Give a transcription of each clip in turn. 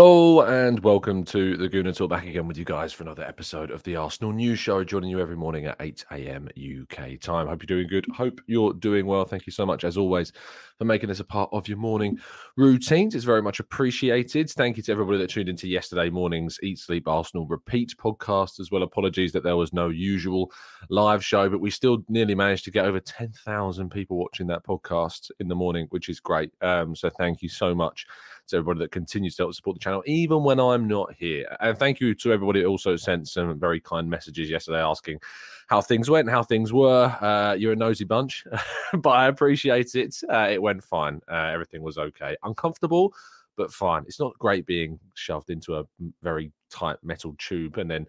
Hello and welcome to the Gooner Talk. Back again with you guys for another episode of the Arsenal News Show. Joining you every morning at 8 a.m. UK time. Hope you're doing good. Hope you're doing well. Thank you so much, as always, for making this a part of your morning routines. It's very much appreciated. Thank you to everybody that tuned into yesterday morning's Eat Sleep Arsenal Repeat podcast as well. Apologies that there was no usual live show, but we still nearly managed to get over 10,000 people watching that podcast in the morning, which is great. Um, so thank you so much to everybody that continues to help support the channel, even when I'm not here. And thank you to everybody that also sent some very kind messages yesterday asking how things went, how things were. Uh, you're a nosy bunch, but I appreciate it. Uh, it went fine. Uh, everything was okay. Uncomfortable, but fine. It's not great being shoved into a very tight metal tube and then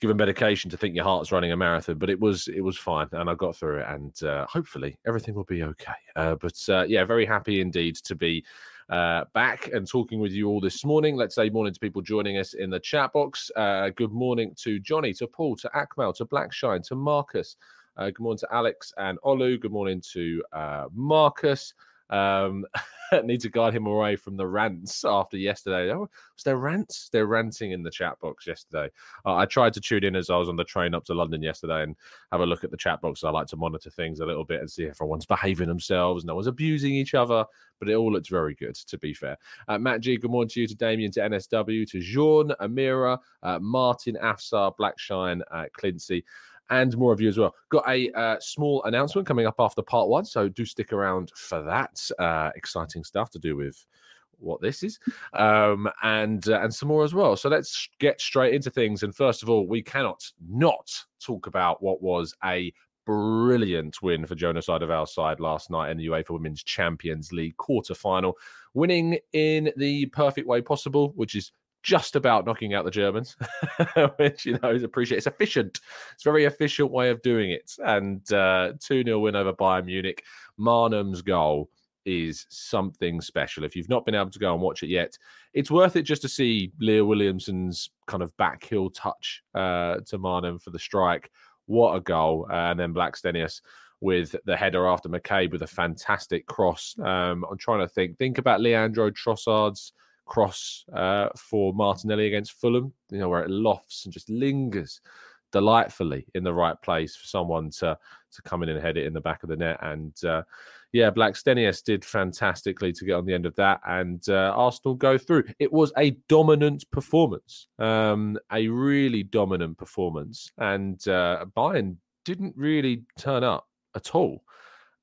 given medication to think your heart's running a marathon. But it was it was fine, and I got through it, and uh, hopefully everything will be okay. Uh, but uh, yeah, very happy indeed to be uh, back and talking with you all this morning. Let's say morning to people joining us in the chat box. Uh, good morning to Johnny, to Paul, to Akmal, to Blackshine, to Marcus. Uh, good morning to Alex and Olu. Good morning to uh, Marcus. Um, need to guide him away from the rants after yesterday. Oh, was there rants? They're ranting in the chat box yesterday. Uh, I tried to tune in as I was on the train up to London yesterday and have a look at the chat box. I like to monitor things a little bit and see if everyone's behaving themselves, no one's abusing each other, but it all looks very good, to be fair. Uh, Matt G, good morning to you, to Damien, to NSW, to Jean, Amira, uh, Martin, Afsar, Blackshine, uh, Clincy and more of you as well. Got a uh, small announcement coming up after part one, so do stick around for that. Uh, exciting stuff to do with what this is, um, and uh, and some more as well. So let's get straight into things. And first of all, we cannot not talk about what was a brilliant win for Jonas Eidevall's side last night in the UEFA Women's Champions League quarter final, winning in the perfect way possible, which is just about knocking out the Germans, which you know is appreciated. It's efficient. It's a very efficient way of doing it. And uh, 2 0 win over Bayern Munich. Maanum's goal is something special. If you've not been able to go and watch it yet, it's worth it just to see Leah Williamson's kind of back heel touch uh, to Maanum for the strike. What a goal. Uh, and then Blackstenius with the header after McCabe with a fantastic cross. Um, I'm trying to think. Think about Leandro Trossard's cross uh, for Martinelli against Fulham, you know, where it lofts and just lingers delightfully in the right place for someone to to come in and head it in the back of the net. And uh, yeah, Blackstenius did fantastically to get on the end of that, and uh, Arsenal go through. It was a dominant performance, um, a really dominant performance, and uh, Bayern didn't really turn up at all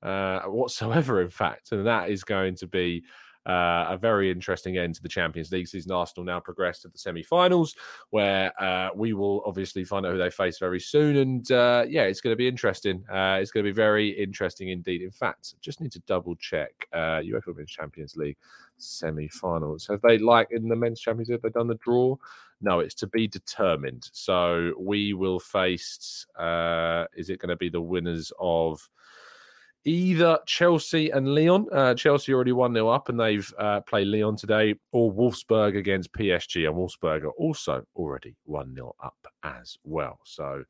uh, whatsoever. In fact, and that is going to be uh, a very interesting end to the Champions League season. Arsenal now progress to the semi-finals, where uh, we will obviously find out who they face very soon. And uh, yeah, it's going to be interesting. Uh, it's going to be very interesting indeed. In fact, just need to double check uh, UEFA Women's Champions League semi-finals. Have they like in the men's Champions League? Have they done the draw? No, it's to be determined. So we will face. Uh, is it going to be the winners of? Either Chelsea and Lyon. Uh, Chelsea already 1 0 up and they've uh, played Lyon today, or Wolfsburg against PSG. And Wolfsburg are also already 1 0 up as well. So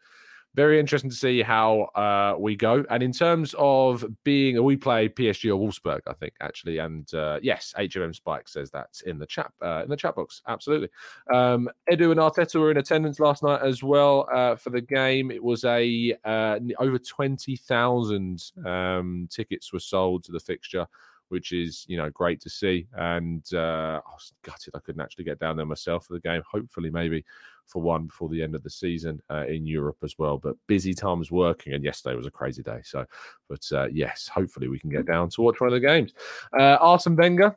very interesting to see how uh, we go. And in terms of being, we play PSG or Wolfsburg, I think actually. And uh, yes, HMM Spike says that in the chat uh, in the chat box. Absolutely. Um, Edu and Arteta were in attendance last night as well uh, for the game. It was a uh, over twenty thousand um, tickets were sold to the fixture which is you know great to see. And uh, I was gutted I couldn't actually get down there myself for the game. Hopefully, maybe for one before the end of the season uh, in Europe as well. But busy times working, and yesterday was a crazy day. So, but uh, yes, hopefully we can get down to watch one of the games. Uh, Arsene Wenger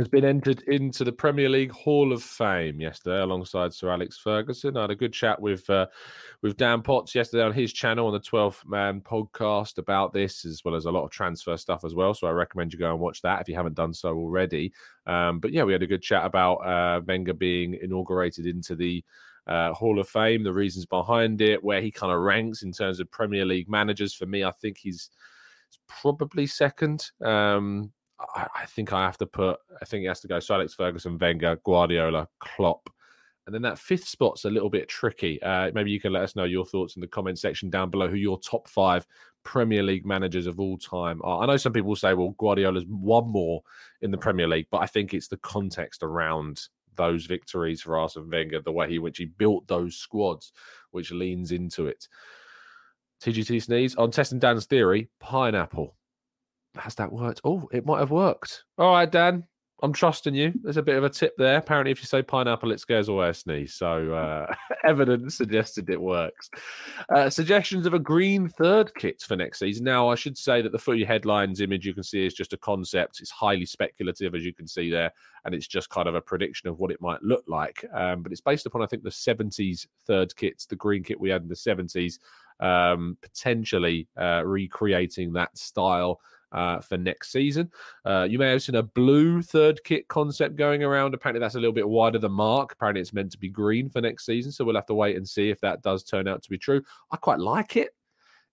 has been entered into the Premier League Hall of Fame yesterday alongside Sir Alex Ferguson. I had a good chat with uh, with Dan Potts yesterday on his channel on the 12th Man podcast about this, as well as a lot of transfer stuff as well. So I recommend you go and watch that if you haven't done so already. Um, but yeah, we had a good chat about uh, Wenger being inaugurated into the uh, Hall of Fame, the reasons behind it, where he kind of ranks in terms of Premier League managers. For me, I think he's probably second. Um, I, I, think I have to put. I think it has to go. So Alex Ferguson, Wenger, Guardiola, Klopp, and then that fifth spot's a little bit tricky. Uh, maybe you can let us know your thoughts in the comment section down below. Who your top five Premier League managers of all time are? I know some people say, well, Guardiola's won more in the Premier League, but I think it's the context around those victories for Arsene Wenger, the way he which he built those squads, which leans into it. TGT sneeze on testing Dan's theory. Pineapple has that worked? Oh, it might have worked. All right, Dan. I'm trusting you. There's a bit of a tip there. Apparently, if you say pineapple, it scares away a sneeze. So, uh, evidence suggested it works. Uh, suggestions of a green third kit for next season. Now, I should say that the footy headlines image you can see is just a concept. It's highly speculative, as you can see there, and it's just kind of a prediction of what it might look like. Um, but it's based upon, I think, the 70s third kits, the green kit we had in the 70s, um, potentially uh, recreating that style uh, for next season. Uh, you may have seen a blue third kit concept going around. Apparently, that's a little bit wider than mark. Apparently, it's meant to be green for next season. So we'll have to wait and see if that does turn out to be true. I quite like it.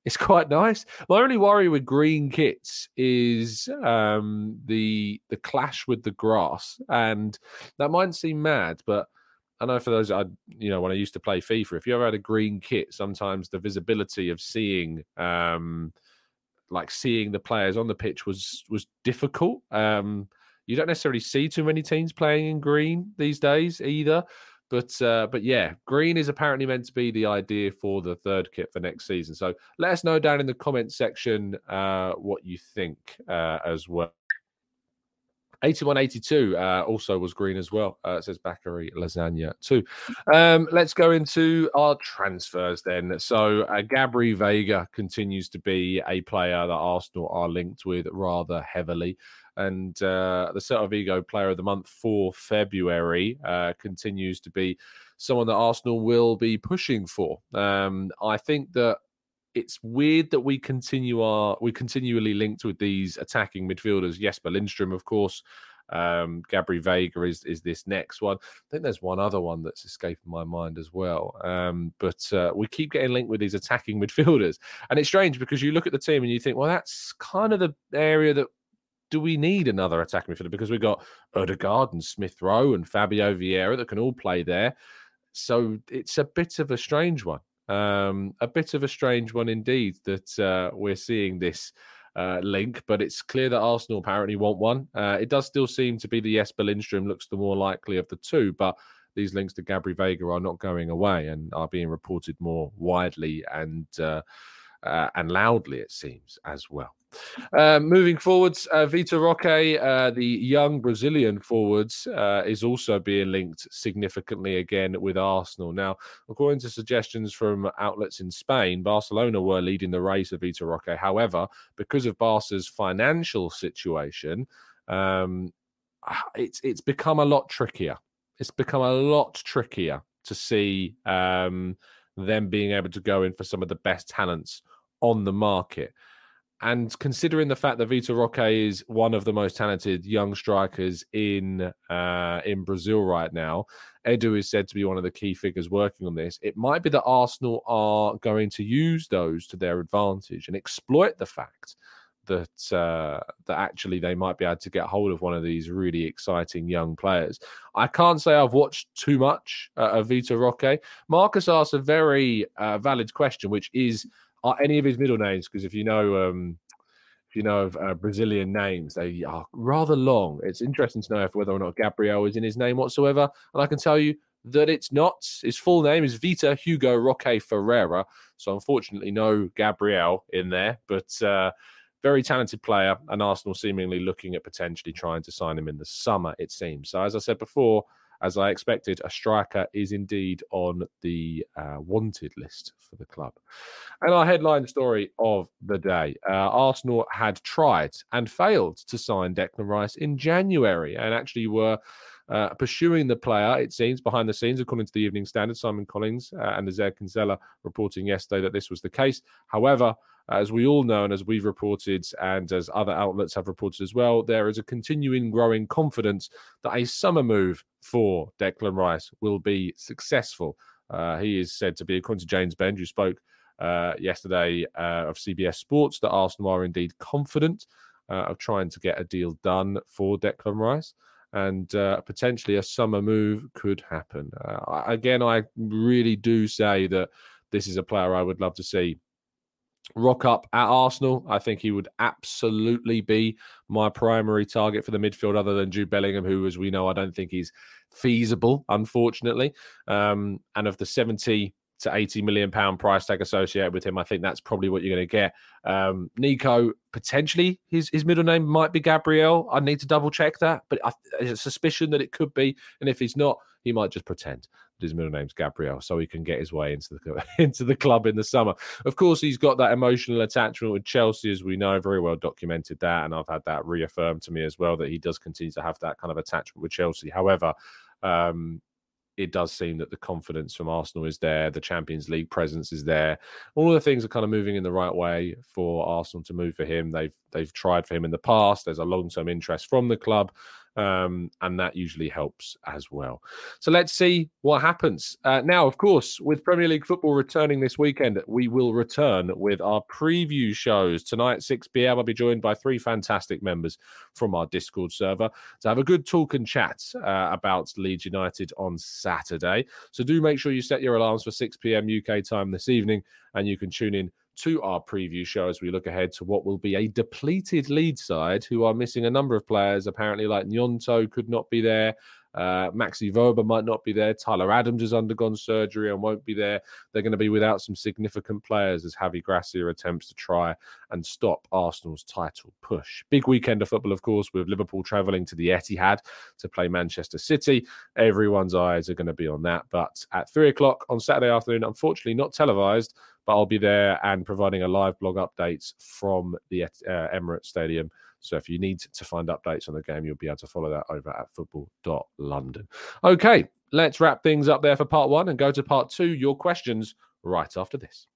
It's quite nice. My only worry with green kits is um, the the clash with the grass, and that might seem mad, but I know for those I you know when I used to play FIFA, if you ever had a green kit, sometimes the visibility of seeing um, like seeing the players on the pitch was was difficult. Um, you don't necessarily see too many teams playing in green these days either. But uh, but yeah, green is apparently meant to be the idea for the third kit for next season. So let us know down in the comment section uh, what you think uh, as well. 8182 uh, also was green as well. Uh, it says Bakary Lasagna too. Um, let's go into our transfers then. So uh, Gabri Veiga continues to be a player that Arsenal are linked with rather heavily. And uh, the Celta Vigo player of the month for February uh, continues to be someone that Arsenal will be pushing for. Um, I think that it's weird that we continue our we continually linked with these attacking midfielders. Jesper Lindstrom, of course. Um, Gabri Veiga is is this next one. I think there's one other one that's escaping my mind as well. Um, but uh, we keep getting linked with these attacking midfielders, and it's strange because you look at the team and you think, well, that's kind of the area that do we need another attacking midfielder because we've got Odegaard and Smith Rowe and Fabio Vieira that can all play there. So it's a bit of a strange one. Um, a bit of a strange one indeed that uh, we're seeing this uh, link, but it's clear that Arsenal apparently want one. Uh, it does still seem to be the Jesper Lindstrom looks the more likely of the two, but these links to Gabri Veiga are not going away and are being reported more widely and uh, uh, and loudly, it seems, as well. Uh, moving forwards, uh, Vitor Roque, uh, the young Brazilian forwards, uh, is also being linked significantly again with Arsenal. Now, according to suggestions from outlets in Spain, Barcelona were leading the race of Vitor Roque. However, because of Barca's financial situation, um, it's it's become a lot trickier. It's become a lot trickier to see um, them being able to go in for some of the best talents on the market. And considering the fact that Vitor Roque is one of the most talented young strikers in uh, in Brazil right now, Edu is said to be one of the key figures working on this. It might be that Arsenal are going to use those to their advantage and exploit the fact that uh, that actually they might be able to get hold of one of these really exciting young players. I can't say I've watched too much uh, of Vitor Roque. Marcus asked a very uh, valid question, which is, are any of his middle names? Because if you know. Um, if you know of uh, Brazilian names, they are rather long. It's interesting to know if whether or not Gabriel is in his name whatsoever. And I can tell you that it's not. His full name is Vitor Hugo Roque Ferreira. So unfortunately, no Gabriel in there, but uh, very talented player, and Arsenal seemingly looking at potentially trying to sign him in the summer, it seems. So, as I said before, as I expected, a striker is indeed on the uh, wanted list for the club. And our headline story of the day uh, Arsenal had tried and failed to sign Declan Rice in January and actually were. Uh, pursuing the player, it seems, behind the scenes, according to the Evening Standard, Simon Collings uh, and Nizaar Kinsella reporting yesterday that this was the case. However, as we all know, and as we've reported, and as other outlets have reported as well, there is a continuing growing confidence that a summer move for Declan Rice will be successful. Uh, he is said to be, according to James Benge, who spoke uh, yesterday uh, of CBS Sports, that Arsenal are indeed confident uh, of trying to get a deal done for Declan Rice. And uh, potentially a summer move could happen. Uh, again, I really do say that this is a player I would love to see rock up at Arsenal. I think he would absolutely be my primary target for the midfield, other than Jude Bellingham, who, as we know, I don't think he's feasible, unfortunately. Um, and of the 70 to 80 million pound price tag associated with him, I think that's probably what you're going to get. Um, Nico, potentially his, his middle name might be Gabriel. I need to double check that, but I, there's a suspicion that it could be. And if he's not, he might just pretend his middle name's Gabriel, so he can get his way into the into the club in the summer. Of course, he's got that emotional attachment with Chelsea, as we know, very well documented that, and I've had that reaffirmed to me as well that he does continue to have that kind of attachment with Chelsea. However, um, it does seem that the confidence from Arsenal is there, the Champions League presence is there. All the things are kind of moving in the right way for Arsenal to move for him. They've they've tried for him in the past. There's a long term interest from the club, um, and that usually helps as well. So let's see what happens. Uh, now, of course, with Premier League football returning this weekend, we will return with our preview shows tonight, 6 p.m. I'll be joined by three fantastic members from our Discord server to have a good talk and chat uh, about Leeds United on Saturday. So do make sure you set your alarms for 6 p.m. UK time this evening, and you can tune in to our preview show as we look ahead to what will be a depleted lead side who are missing a number of players. Apparently, like Gnonto could not be there. Uh, Maxi Wöber might not be there. Tyler Adams has undergone surgery and won't be there. They're going to be without some significant players as Javi Gracia attempts to try and stop Arsenal's title push. Big weekend of football, of course, with Liverpool travelling to the Etihad to play Manchester City. Everyone's eyes are going to be on that. But at three o'clock on Saturday afternoon, unfortunately not televised, but I'll be there and providing a live blog updates from the uh, Emirates Stadium. So if you need to find updates on the game, you'll be able to follow that over at football.london. Okay, let's wrap things up there for part one and go to part two. Your questions right after this.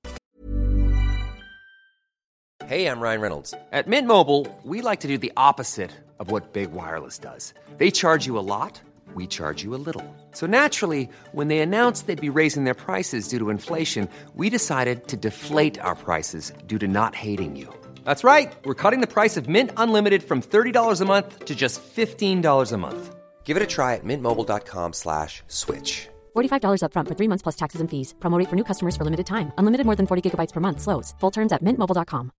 Hey, I'm Ryan Reynolds. At Mint Mobile, we like to do the opposite of what Big Wireless does. They charge you a lot we charge you a little. So naturally, when they announced they'd be raising their prices due to inflation, we decided to deflate our prices due to not hating you. That's right. We're cutting the price of Mint Unlimited from $30 a month to just $15 a month. Give it a try at mintmobile.com slash switch. $45 upfront for three months plus taxes and fees. Promote for new customers for limited time. Unlimited more than 40 gigabytes per month. Slows. Full terms at mintmobile.com.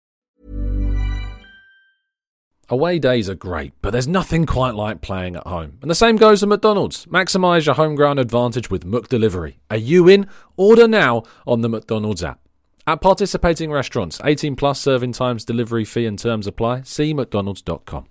Away days are great, but there's nothing quite like playing at home. And the same goes for McDonald's. Maximise your home ground advantage with McDelivery. Are you in? Order now on the McDonald's app. At participating restaurants, 18 plus serving times, delivery fee and terms apply. See mcdonalds.com.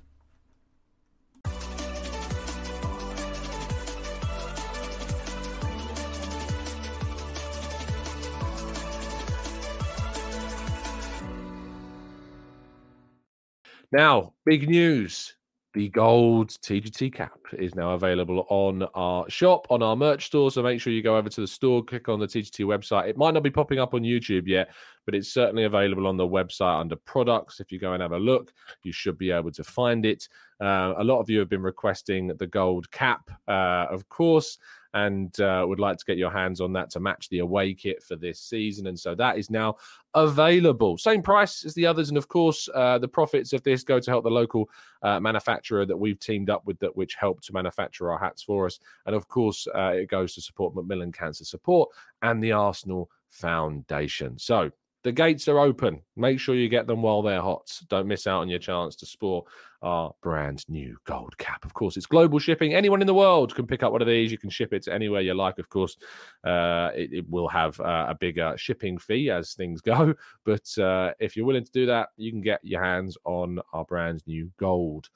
Now, big news. The gold TGT cap is now available on our shop, on our merch store. So make sure you go over to the store, click on the TGT website. It might not be popping up on YouTube yet, but it's certainly available on the website under products. If you go and have a look, you should be able to find it. Uh, a lot of you have been requesting the gold cap, uh, of course, and uh, would like to get your hands on that to match the away kit for this season. And so that is now available. Same price as the others. And of course, uh, the profits of this go to help the local uh, manufacturer that we've teamed up with, that which helped to manufacture our hats for us. And of course, uh, it goes to support Macmillan Cancer Support and the Arsenal Foundation. So the gates are open. Make sure you get them while they're hot. Don't miss out on your chance to sport our brand new gold cap. Of course, it's global shipping. Anyone in the world can pick up one of these. You can ship it to anywhere you like. Of course, uh, it, it, will have uh, a bigger shipping fee as things go. But uh, if you're willing to do that, you can get your hands on our brand new gold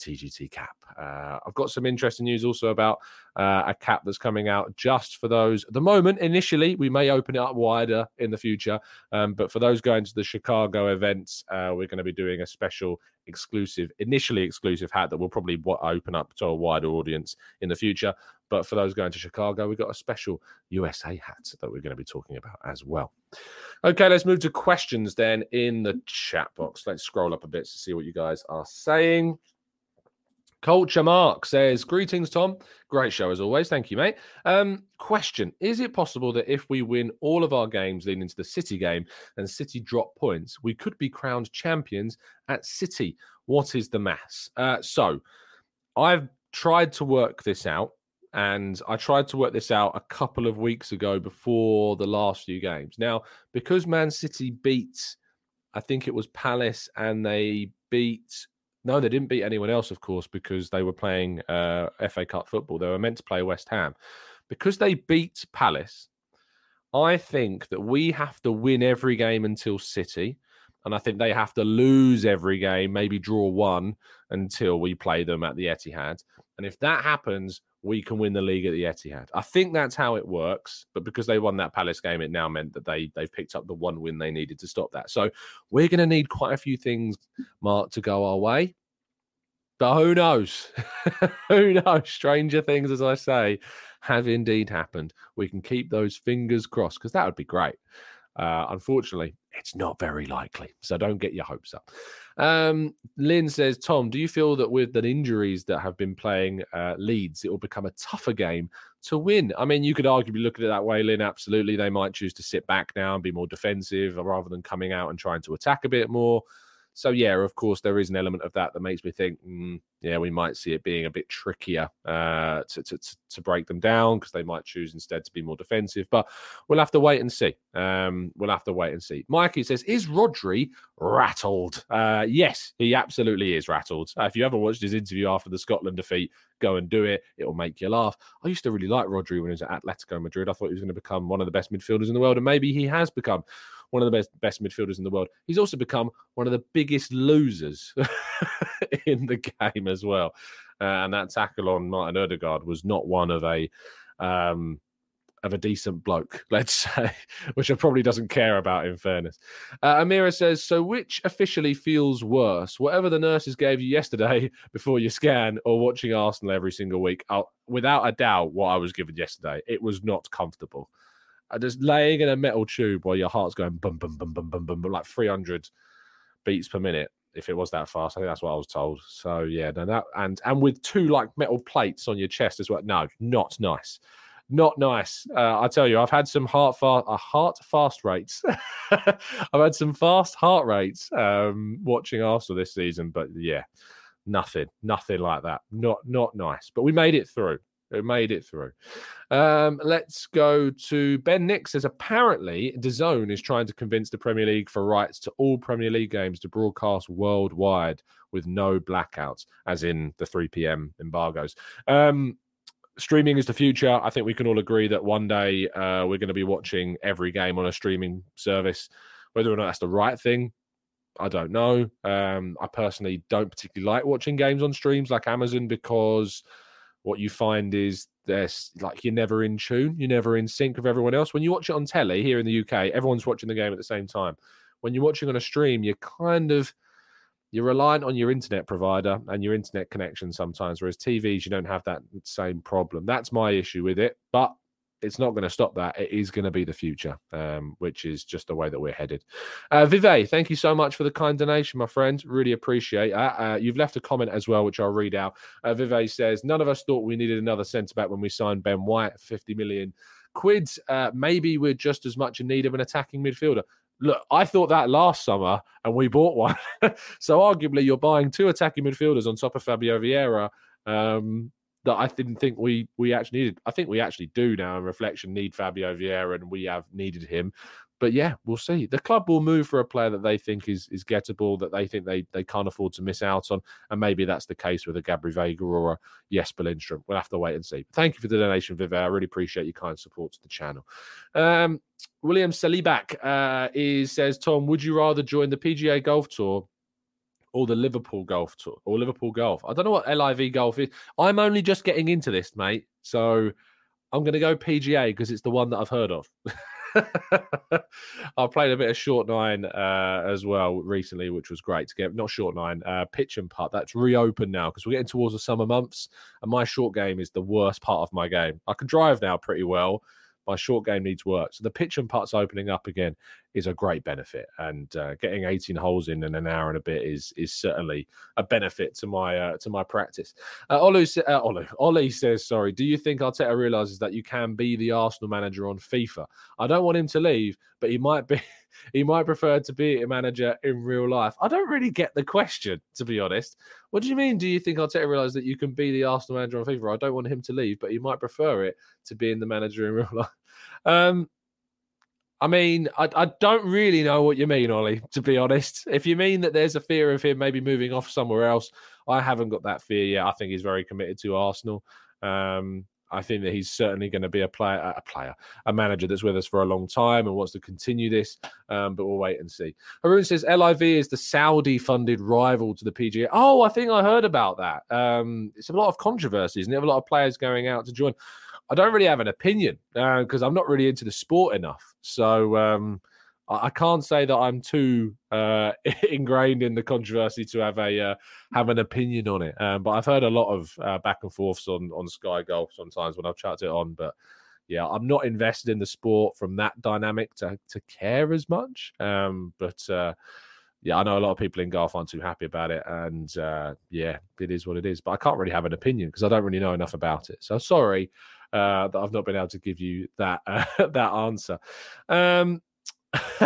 TGT cap. Uh, I've got some interesting news also about uh, a cap that's coming out just for those. At the moment, initially, we may open it up wider in the future, um, but for those going to the Chicago events, uh, we're going to be doing a special exclusive, initially exclusive hat that will probably open up to a wider audience in the future. But for those going to Chicago, we've got a special USA hat that we're going to be talking about as well. Okay, let's move to questions then in the chat box. Let's scroll up a bit to see what you guys are saying. Culture Mark says, Greetings, Tom. Great show as always. Thank you, mate. Um, question Is it possible that if we win all of our games leading into the City game and City drop points, we could be crowned champions at City? What is the maths? Uh, so I've tried to work this out, and I tried to work this out a couple of weeks ago before the last few games. Now, because Man City beat, I think it was Palace, and they beat no, they didn't beat anyone else, of course, because they were playing uh, FA Cup football. They were meant to play West Ham. Because they beat Palace, I think that we have to win every game until City. And I think they have to lose every game, maybe draw one until we play them at the Etihad. And if that happens, we can win the league at the Etihad. I think that's how it works. But because they won that Palace game, it now meant that they they've picked up the one win they needed to stop that. So we're going to need quite a few things, Mark, to go our way. But who knows? who knows? Stranger things, as I say, have indeed happened. We can keep those fingers crossed because that would be great. Uh, unfortunately, it's not very likely. So don't get your hopes up. Um, Lynn says, Tom, do you feel that with the injuries that have been playing uh, Leeds, it will become a tougher game to win? I mean, you could arguably look at it that way, Lynn. Absolutely. They might choose to sit back now and be more defensive rather than coming out and trying to attack a bit more. So yeah, of course, there is an element of that that makes me think, mm, yeah, we might see it being a bit trickier uh, to, to, to break them down because they might choose instead to be more defensive. But we'll have to wait and see. Um, we'll have to wait and see. Mikey says, "Is Rodri rattled?" Uh, yes, he absolutely is rattled. Uh, if you ever watched his interview after the Scotland defeat, go and do it. It will make you laugh. I used to really like Rodri when he was at Atletico Madrid. I thought he was going to become one of the best midfielders in the world, and maybe he has become one of the best best midfielders in the world. He's also become one of the biggest losers in the game as well. Uh, and that tackle on Martin Odegaard was not one of a um, of a decent bloke, let's say, which I probably doesn't care about in fairness. Uh, Amira says, So which officially feels worse? Whatever the nurses gave you yesterday before your scan or watching Arsenal every single week? I'll, without a doubt, what I was given yesterday, it was not comfortable just laying in a metal tube while your heart's going bum bum bum bum bum bum, bum like 300 beats per minute. If it was that fast, I think that's what I was told. So yeah, no, that and and with two like metal plates on your chest as well. No, not nice, not nice. Uh, I tell you, I've had some heart fast, uh, heart fast rates. I've had some fast heart rates um, watching Arsenal this season, but yeah, nothing, nothing like that. Not not nice. But we made it through. Who made it through. Um, let's go to Ben Nick says apparently DAZN is trying to convince the Premier League for rights to all Premier League games to broadcast worldwide with no blackouts, as in the 3 p.m. embargoes. Um, streaming is the future. I think we can all agree that one day uh, we're going to be watching every game on a streaming service. Whether or not that's the right thing, I don't know. Um, I personally don't particularly like watching games on streams like Amazon because what you find is there's like you're never in tune, you're never in sync with everyone else. When you watch it on telly here in the UK, everyone's watching the game at the same time. When you're watching on a stream, you're kind of you're reliant on your internet provider and your internet connection sometimes, whereas TVs you don't have that same problem. That's my issue with it. But it's not going to stop that. It is going to be the future, um, which is just the way that we're headed. Uh, Vive, thank you so much for the kind donation, my friend. Really appreciate that. Uh, you've left a comment as well, which I'll read out. Uh, Vive says, None of us thought we needed another centre back when we signed Ben White, 50 million quid. Uh, maybe we're just as much in need of an attacking midfielder. Look, I thought that last summer and we bought one. so arguably, you're buying two attacking midfielders on top of Fabio Vieira. Um, that I didn't think we we actually needed. I think we actually do now in reflection need Fabio Vieira and we have needed him. But yeah, we'll see. The club will move for a player that they think is is gettable, that they think they they can't afford to miss out on, and maybe that's the case with a Gabri Veiga or a Jesper Lindstrom. We'll have to wait and see. Thank you for the donation, Vive. I really appreciate your kind support to the channel. Um, William Salibak uh, is says, Tom, would you rather join the PGA Golf Tour or the Liverpool Golf Tour or Liverpool Golf. I don't know what LIV Golf is. I'm only just getting into this, mate. So I'm going to go PGA because it's the one that I've heard of. I played a bit of short nine uh, as well recently, which was great to get. Not short nine, uh, pitch and putt. That's reopened now because we're getting towards the summer months, and my short game is the worst part of my game. I can drive now pretty well, my short game needs work. So the pitch and putts opening up again is a great benefit, and uh, getting 18 holes in in an hour and a bit is is certainly a benefit to my uh, to my practice. Uh, Olu, uh, Olu, Ollie says, "Sorry, do you think Arteta realizes that you can be the Arsenal manager on FIFA? I don't want him to leave, but he might be." he might prefer to be a manager in real life. I don't really get the question, to be honest. What do you mean? Do you think Arteta realised that you can be the Arsenal manager on FIFA? I don't want him to leave, but he might prefer it to being the manager in real life. Um, I mean, I, I don't really know what you mean, Ollie, to be honest. If you mean that there's a fear of him maybe moving off somewhere else, I haven't got that fear yet. I think he's very committed to Arsenal. Um, I think that he's certainly going to be a player, a player, a manager that's with us for a long time and wants to continue this. Um, but we'll wait and see. Haroon says LIV is the Saudi-funded rival to the PGA. Oh, I think I heard about that. Um, it's a lot of controversies, and have a lot of players going out to join. I don't really have an opinion because uh, I'm not really into the sport enough. So um, I, I, can't say that I'm too uh, ingrained in the controversy to have a uh, have an opinion on it. Um, but I've heard a lot of uh, back and forths on on Sky Golf sometimes when I've chatted it on. But yeah, I'm not invested in the sport from that dynamic to to care as much. Um, but uh, yeah, I know a lot of people in golf aren't too happy about it, and uh, yeah, it is what it is. But I can't really have an opinion because I don't really know enough about it. So sorry uh, that I've not been able to give you that uh, that answer. Um,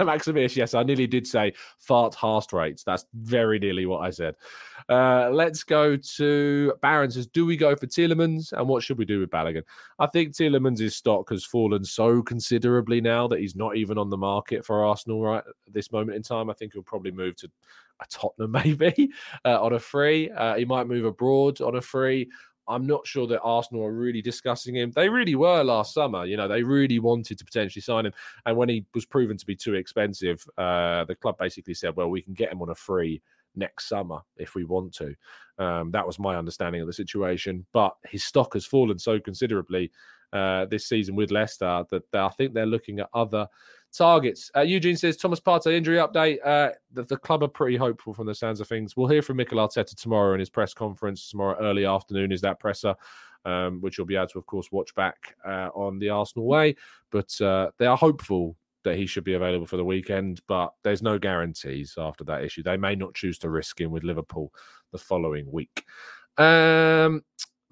Maximus, yes, I nearly did say fart heart rates. That's very nearly what I said. Uh, let's go to Baron says, Do we go for Tielemans and what should we do with Balogun? I think Tielemans' stock has fallen so considerably now that he's not even on the market for Arsenal right at this moment in time. I think he'll probably move to a Tottenham maybe uh, on a free. Uh, he might move abroad on a free. I'm not sure that Arsenal are really discussing him. They really were last summer. You know, they really wanted to potentially sign him. And when he was proven to be too expensive, uh, the club basically said, well, we can get him on a free next summer if we want to. Um, that was my understanding of the situation. But his stock has fallen so considerably uh, this season with Leicester that I think they're looking at other targets. Uh, Eugene says Thomas Partey injury update. Uh, the, the, club are pretty hopeful from the sounds of things. We'll hear from Mikel Arteta tomorrow in his press conference. Tomorrow early afternoon is that presser, um, which you'll be able to, of course, watch back uh, on the Arsenal way. But uh, they are hopeful that he should be available for the weekend, but there's no guarantees after that issue. They may not choose to risk him with Liverpool the following week. Um,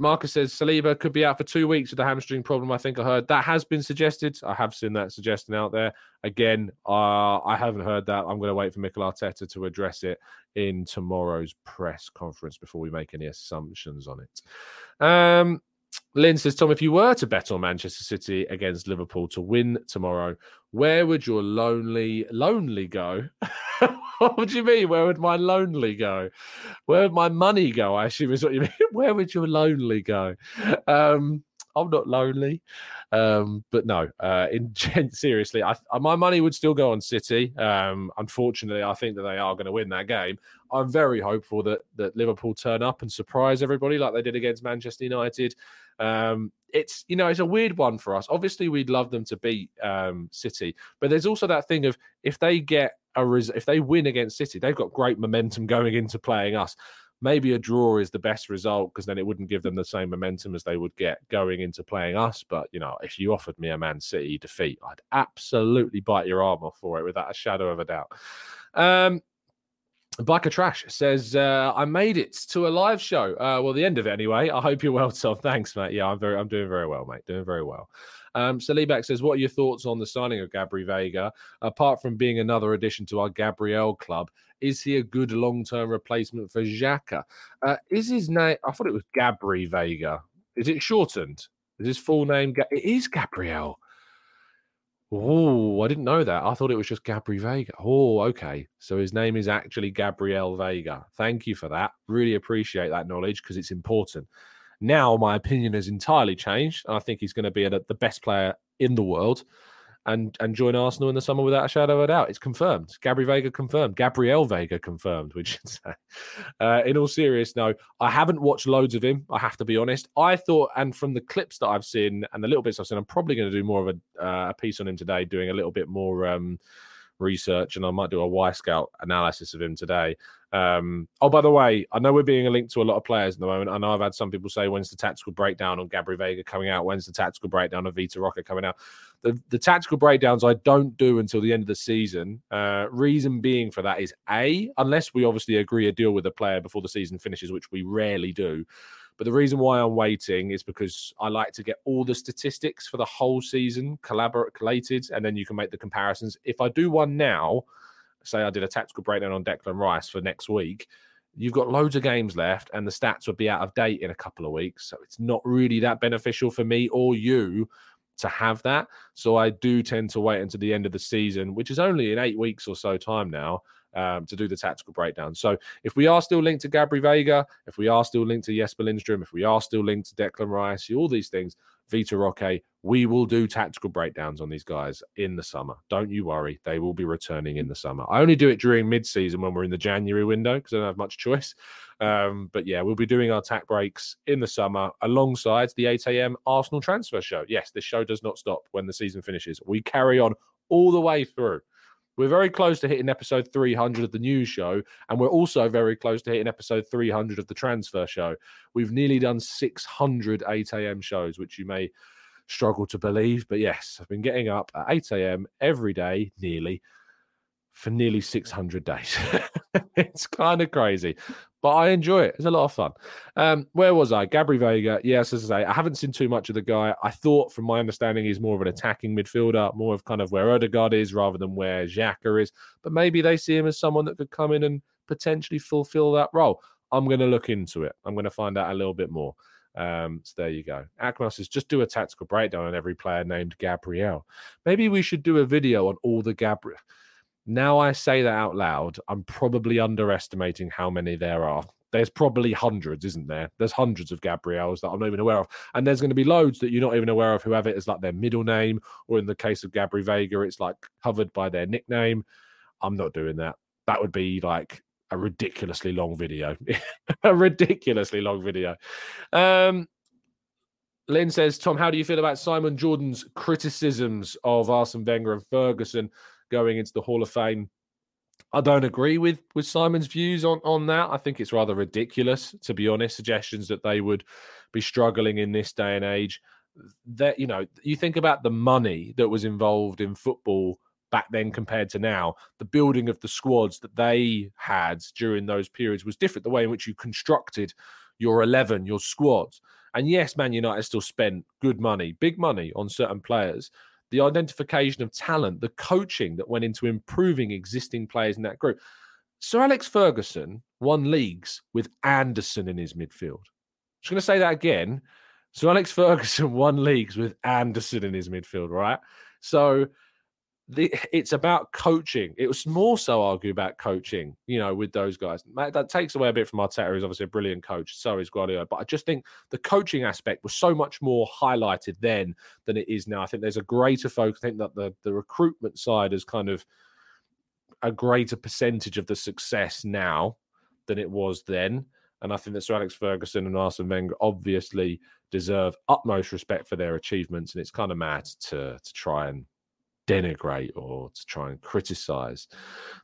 Marcus says Saliba could be out for two weeks with a hamstring problem. I think I heard that has been suggested. I have seen that suggestion out there. Again, uh, I haven't heard that. I'm going to wait for Mikel Arteta to address it in tomorrow's press conference before we make any assumptions on it. Um, Lynn says, Tom, if you were to bet on Manchester City against Liverpool to win tomorrow, where would your lonely, lonely go? what do you mean? Where would my lonely go? Where would my money go? I assume is what you mean. Where would your lonely go? Um, I'm not lonely, um, but no. Uh, in seriously, I, my money would still go on City. Um, unfortunately, I think that they are going to win that game. I'm very hopeful that that Liverpool turn up and surprise everybody like they did against Manchester United. Um, it's you know it's a weird one for us. Obviously, we'd love them to beat um, City, but there's also that thing of if they get a res- if they win against City, they've got great momentum going into playing us. Maybe a draw is the best result because then it wouldn't give them the same momentum as they would get going into playing us. But you know, if you offered me a Man City defeat, I'd absolutely bite your arm off for it without a shadow of a doubt. Um, Biker Trash says, uh, I made it to a live show. Uh, well, the end of it anyway. I hope you're well, Tom. Thanks, mate. Yeah, I'm very I'm doing very well, mate. Doing very well. Um, Salibak says, What are your thoughts on the signing of Gabri Veiga? Apart from being another addition to our Gabriel club, is he a good long term replacement for Xhaka? Uh, is his name, I thought it was Gabri Veiga. Is it shortened? Is his full name? It is Gabriel. Oh, I didn't know that. I thought it was just Gabri Veiga. Oh, okay. So his name is actually Gabriel Veiga. Thank you for that. Really appreciate that knowledge because it's important. Now my opinion has entirely changed, and I think he's going to be a, the best player in the world and and join Arsenal in the summer without a shadow of a doubt. It's confirmed. Gabri Veiga confirmed. Gabriel Veiga confirmed, we should say. Uh, in all seriousness, no, I haven't watched loads of him. I have to be honest. I thought, and from the clips that I've seen and the little bits I've seen, I'm probably going to do more of a, uh, a piece on him today, doing a little bit more um, research, and I might do a Wyscout analysis of him today. Um, oh, by the way, I know we're being linked to a lot of players at the moment. I know I've had some people say, when's the tactical breakdown on Gabri Veiga coming out? When's the tactical breakdown of Vitor Roque coming out? The, the tactical breakdowns I don't do until the end of the season. Uh, reason being for that is A, unless we obviously agree a deal with a player before the season finishes, which we rarely do. But the reason why I'm waiting is because I like to get all the statistics for the whole season collaborated, and then you can make the comparisons. If I do one now, say I did a tactical breakdown on Declan Rice for next week, you've got loads of games left and the stats would be out of date in a couple of weeks. So it's not really that beneficial for me or you to have that. So I do tend to wait until the end of the season, which is only in eight weeks or so time now. Um, to do the tactical breakdown. So if we are still linked to Gabri Veiga, if we are still linked to Jesper Lindstrom, if we are still linked to Declan Rice, all these things, Vitor Roque, we will do tactical breakdowns on these guys in the summer. Don't you worry. They will be returning in the summer. I only do it during mid season when we're in the January window because I don't have much choice. Um, but yeah, we'll be doing our tack breaks in the summer alongside the 8 a.m. Arsenal transfer show. Yes, this show does not stop when the season finishes. We carry on all the way through. We're very close to hitting episode 300 of the news show, and we're also very close to hitting episode 300 of the transfer show. We've nearly done 600 8 a.m. shows, which you may struggle to believe, but yes, I've been getting up at 8 a.m. every day, nearly, for nearly 600 days. it's kind of crazy, but I enjoy it. It's a lot of fun. Um, where was I? Gabri Veiga. Yes, as I say, I haven't seen too much of the guy. I thought, from my understanding, he's more of an attacking midfielder, more of kind of where Odegaard is rather than where Xhaka is. But maybe they see him as someone that could come in and potentially fulfill that role. I'm going to look into it. I'm going to find out a little bit more. Um, so there you go. Akmas says just do a tactical breakdown on every player named Gabriel. Maybe we should do a video on all the Gabriel. Now I say that out loud, I'm probably underestimating how many there are. There's probably hundreds, isn't there? There's hundreds of Gabriels that I'm not even aware of. And there's going to be loads that you're not even aware of who have it as like their middle name, or in the case of Gabri Veiga, it's like covered by their nickname. I'm not doing that. That would be like a ridiculously long video. a ridiculously long video. Um, Lynn says, Tom, how do you feel about Simon Jordan's criticisms of Arsene Wenger and Ferguson going into the Hall of Fame. I don't agree with with Simon's views on on that. I think it's rather ridiculous, to be honest. Suggestions that they would be struggling in this day and age. That you know, you think about the money that was involved in football back then compared to now. The building of the squads that they had during those periods was different. The way in which you constructed your eleven, your squads. And yes, Man United still spent good money, big money on certain players the identification of talent, the coaching that went into improving existing players in that group. Sir Alex Ferguson won leagues with Anderson in his midfield. I'm just going to say that again. Sir Alex Ferguson won leagues with Anderson in his midfield, right? So the, it's about coaching. It was more so argue about coaching, you know, with those guys. That takes away a bit from Arteta, who's obviously a brilliant coach. So is Guardiola. But I just think the coaching aspect was so much more highlighted then than it is now. I think there's a greater focus. I think that the, the recruitment side is kind of a greater percentage of the success now than it was then. And I think that Sir Alex Ferguson and Arsene Wenger obviously deserve utmost respect for their achievements. And it's kind of mad to to try and denigrate or to try and criticize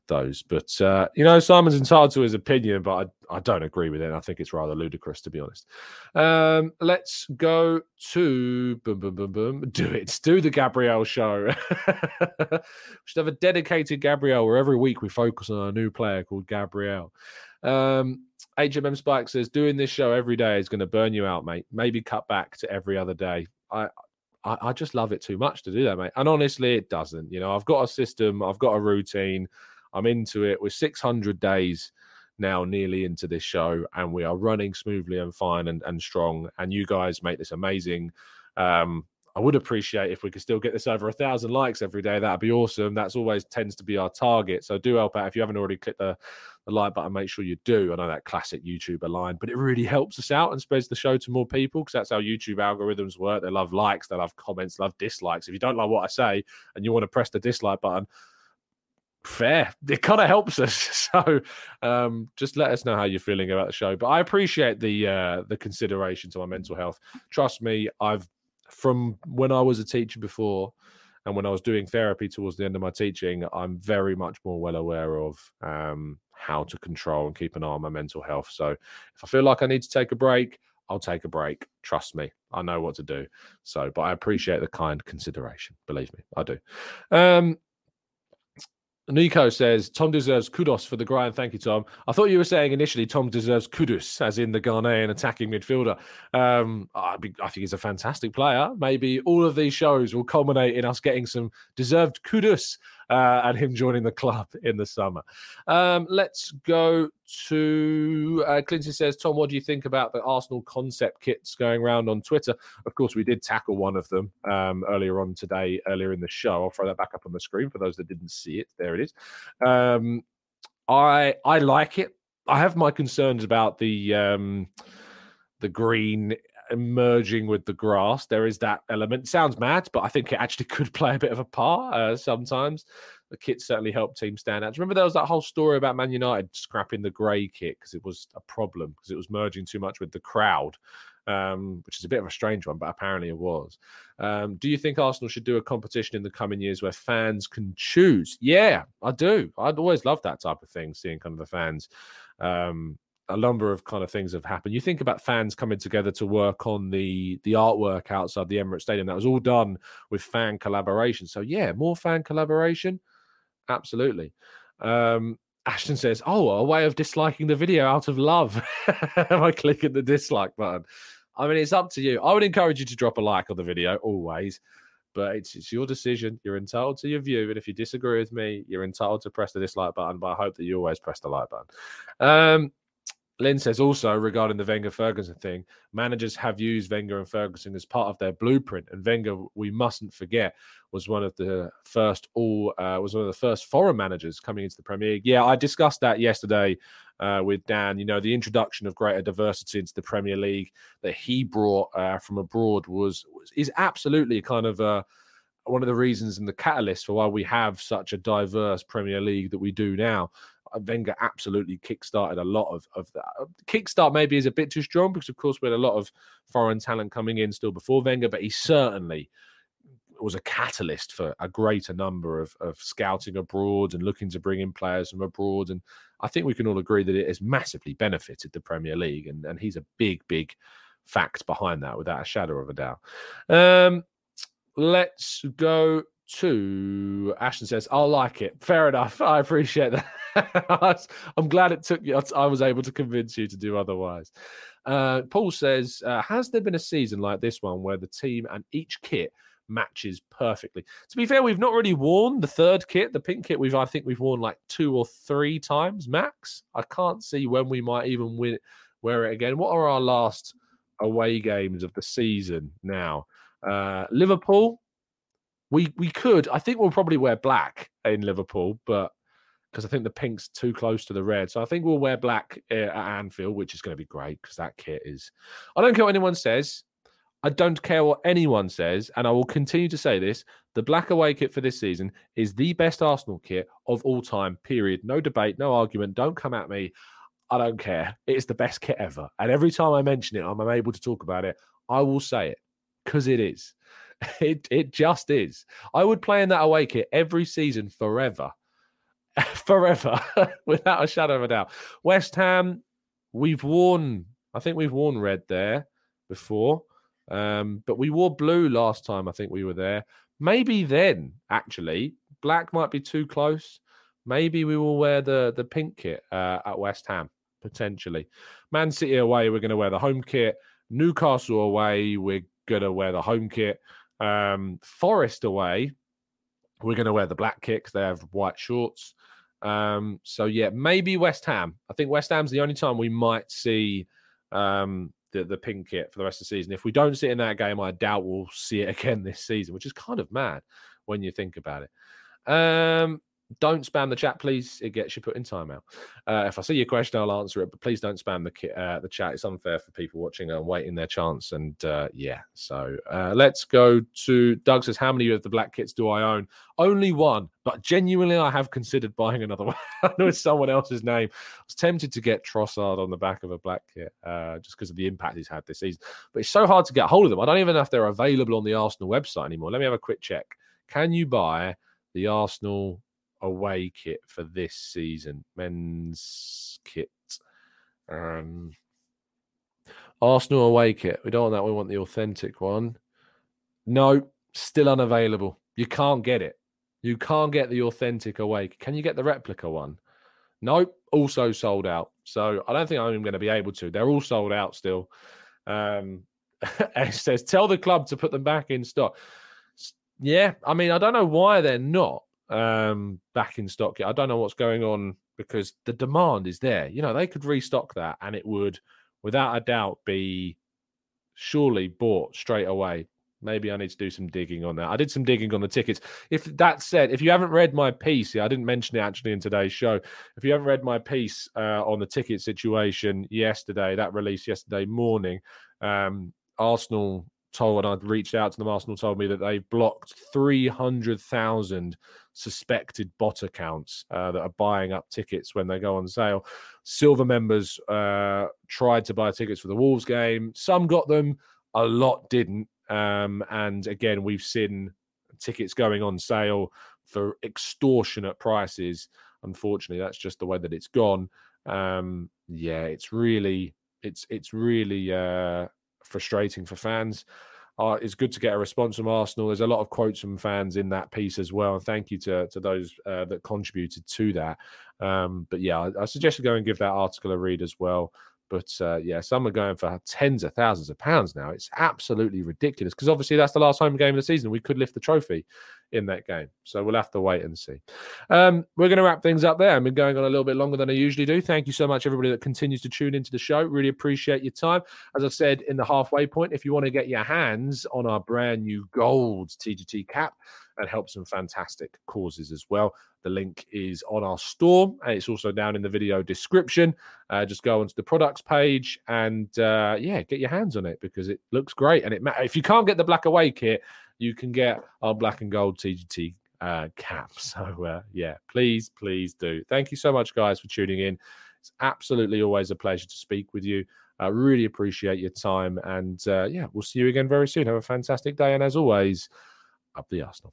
those. But uh, you know, Simon's entitled to his opinion, but I, I don't agree with it. I think it's rather ludicrous, to be honest. Um, let's go to boom, boom, boom, boom. Do it. Do the Gabrielle show. we should have a dedicated Gabrielle where every week we focus on a new player called Gabrielle. Um, HMM Spike says doing this show every day is going to burn you out, mate. Maybe cut back to every other day. I I, I, just love it too much to do that, mate. And honestly, it doesn't. You know, I've got a system, I've got a routine, I'm into it. We're 600 days now, nearly into this show, and we are running smoothly and fine and, and strong. And you guys make this amazing. Um, I would appreciate if we could still get this over a thousand likes every day. That'd be awesome. That's always tends to be our target. So do help out if you haven't already clicked the, the like button. Make sure you do. I know that classic YouTuber line, but it really helps us out and spreads the show to more people because that's how YouTube algorithms work. They love likes, they love comments, love dislikes. If you don't like what I say and you want to press the dislike button, fair. It kind of helps us. So um, just let us know how you're feeling about the show. But I appreciate the uh, the consideration to my mental health. Trust me, I've from when I was a teacher before and when I was doing therapy towards the end of my teaching, I'm very much more well aware of um, how to control and keep an eye on my mental health. So if I feel like I need to take a break, I'll take a break. Trust me, I know what to do. So, but I appreciate the kind consideration. Believe me, I do. Um, Nico says Tom deserves kudos for the grind. Thank you, Tom. I thought you were saying initially Tom deserves Kudus, as in the Ghanaian attacking midfielder. Um, I, I think he's a fantastic player. Maybe all of these shows will culminate in us getting some deserved Kudus uh, and him joining the club in the summer. Um, let's go to uh, Clinton says, Tom, what do you think about the Arsenal concept kits going around on Twitter? Of course, we did tackle one of them um, earlier on today, earlier in the show. I'll throw that back up on the screen for those that didn't see it. There it is. Um, I I like it. I have my concerns about the um, the green merging with the grass. There is that element. Sounds mad, but I think it actually could play a bit of a part uh, sometimes. The kit certainly helped teams stand out. Remember there was that whole story about Man United scrapping the grey kit because it was a problem because it was merging too much with the crowd. Um, which is a bit of a strange one, but apparently it was. Um, do you think Arsenal should do a competition in the coming years where fans can choose? Yeah, I do. I'd always love that type of thing, seeing kind of the fans um, a number of kind of things have happened. You think about fans coming together to work on the the artwork outside the Emirates Stadium. That was all done with fan collaboration. So yeah, more fan collaboration, absolutely. Um, Ashton says, "Oh, a way of disliking the video out of love by clicking the dislike button." I mean, it's up to you. I would encourage you to drop a like on the video always, but it's, it's your decision. You're entitled to your view, and if you disagree with me, you're entitled to press the dislike button. But I hope that you always press the like button. Um, Lynn says also regarding the Wenger Ferguson thing, managers have used Wenger and Ferguson as part of their blueprint. And Wenger, we mustn't forget, was one of the first all uh, was one of the first foreign managers coming into the Premier League. Yeah, I discussed that yesterday uh, with Dan. You know, the introduction of greater diversity into the Premier League that he brought uh, from abroad was, was is absolutely kind of a one of the reasons and the catalyst for why we have such a diverse Premier League that we do now. Wenger absolutely kickstarted a lot of, of that. Uh, kickstart maybe is a bit too strong because, of course, we had a lot of foreign talent coming in still before Wenger, but he certainly was a catalyst for a greater number of, of scouting abroad and looking to bring in players from abroad. And I think we can all agree that it has massively benefited the Premier League. And, and he's a big, big fact behind that without a shadow of a doubt. Um, let's go to Ashton says, I'll like it. Fair enough. I appreciate that. I'm glad it took you. I was able to convince you to do otherwise. Uh, Paul says, uh, Has there been a season like this one where the team and each kit matches perfectly? To be fair, we've not really worn the third kit, the pink kit. We've, I think, we've worn like two or three times max. I can't see when we might even win wear it again. What are our last away games of the season now? Uh, Liverpool, we we could. I think we'll probably wear black in Liverpool, but because I think the pink's too close to the red. So I think we'll wear black uh, at Anfield, which is going to be great because that kit is. I don't care what anyone says. I don't care what anyone says, and I will continue to say this: the black away kit for this season is the best Arsenal kit of all time. Period. No debate, no argument. Don't come at me. I don't care. It's the best kit ever. And every time I mention it, I'm able to talk about it. I will say it because it is. It it just is. I would play in that away kit every season forever. forever, without a shadow of a doubt. West Ham, we've worn, I think we've worn red there before. Um, but we wore blue last time I think we were there. Maybe then, actually, black might be too close. Maybe we will wear the the pink kit uh, at West Ham potentially. Man City away, we're going to wear the home kit. Newcastle away, we're going to wear the home kit. Um, Forest away, we're going to wear the black because they have white shorts. Um, so yeah, maybe West Ham. I think West Ham's the only time we might see um, the the pink kit for the rest of the season. If we don't see it in that game, I doubt we'll see it again this season, which is kind of mad when you think about it. Um, don't spam the chat, please. It gets you put in timeout. Uh, if I see your question, I'll answer it, but please don't spam the uh, the chat. It's unfair for people watching and waiting their chance. And uh, yeah, so uh, let's go to Doug says, "How many of the black kits do I own? Only one, but genuinely, I have considered buying another one. I know it's someone else's name. I was tempted to get Trossard on the back of a black kit uh, just because of the impact he's had this season, but it's so hard to get hold of them. I don't even know if they're available on the Arsenal website anymore. Let me have a quick check. Can you buy the Arsenal?" Away kit for this season, men's kit. Um, Arsenal away kit. We don't want that. We want the authentic one. No, still unavailable. You can't get it. You can't get the authentic away. Can you get the replica one? Nope, also sold out. So I don't think I'm even going to be able to. They're all sold out still. Um, it says, tell the club to put them back in stock. Yeah, I mean, I don't know why they're not um, back in stock yet. I don't know what's going on because the demand is there. You know, they could restock that and it would, without a doubt, be surely bought straight away. Maybe I need to do some digging on that. I did some digging on the tickets. If that said, if you haven't read my piece, yeah, I didn't mention it actually in today's show. If you haven't read my piece uh, on the ticket situation yesterday, that released yesterday morning, um, Arsenal told, and I'd reached out to them, Arsenal told me that they've blocked 300,000 suspected bot accounts uh, that are buying up tickets when they go on sale. Silver members uh, tried to buy tickets for the Wolves game. Some got them, a lot didn't. Um, and again, we've seen tickets going on sale for extortionate prices. Unfortunately, that's just the way that it's gone. Um, yeah, it's really, it's it's really uh, frustrating for fans uh, it's good to get a response from Arsenal. There's a lot of quotes from fans in that piece as well. And thank you to, to those uh, that contributed to that. Um, but yeah, I, I, suggest you go and give that article a read as well. But uh, yeah, some are going for tens of thousands of pounds now. It's absolutely ridiculous because obviously that's the last home game of the season. We could lift the trophy in that game. So we'll have to wait and see. Um, we're going to wrap things up there. I've been going on a little bit longer than I usually do. Thank you so much, everybody that continues to tune into the show. Really appreciate your time. As I said in the halfway point, if you want to get your hands on our brand new gold TGT cap, and help some fantastic causes as well. The link is on our store and it's also down in the video description. Uh, just go onto the products page and uh, yeah, get your hands on it because it looks great. And it if you can't get the black away kit, you can get our black and gold TGT uh, cap. So uh, yeah, please, please do. Thank you so much, guys, for tuning in. It's absolutely always a pleasure to speak with you. I really appreciate your time. And uh, yeah, we'll see you again very soon. Have a fantastic day. And as always, up the Arsenal.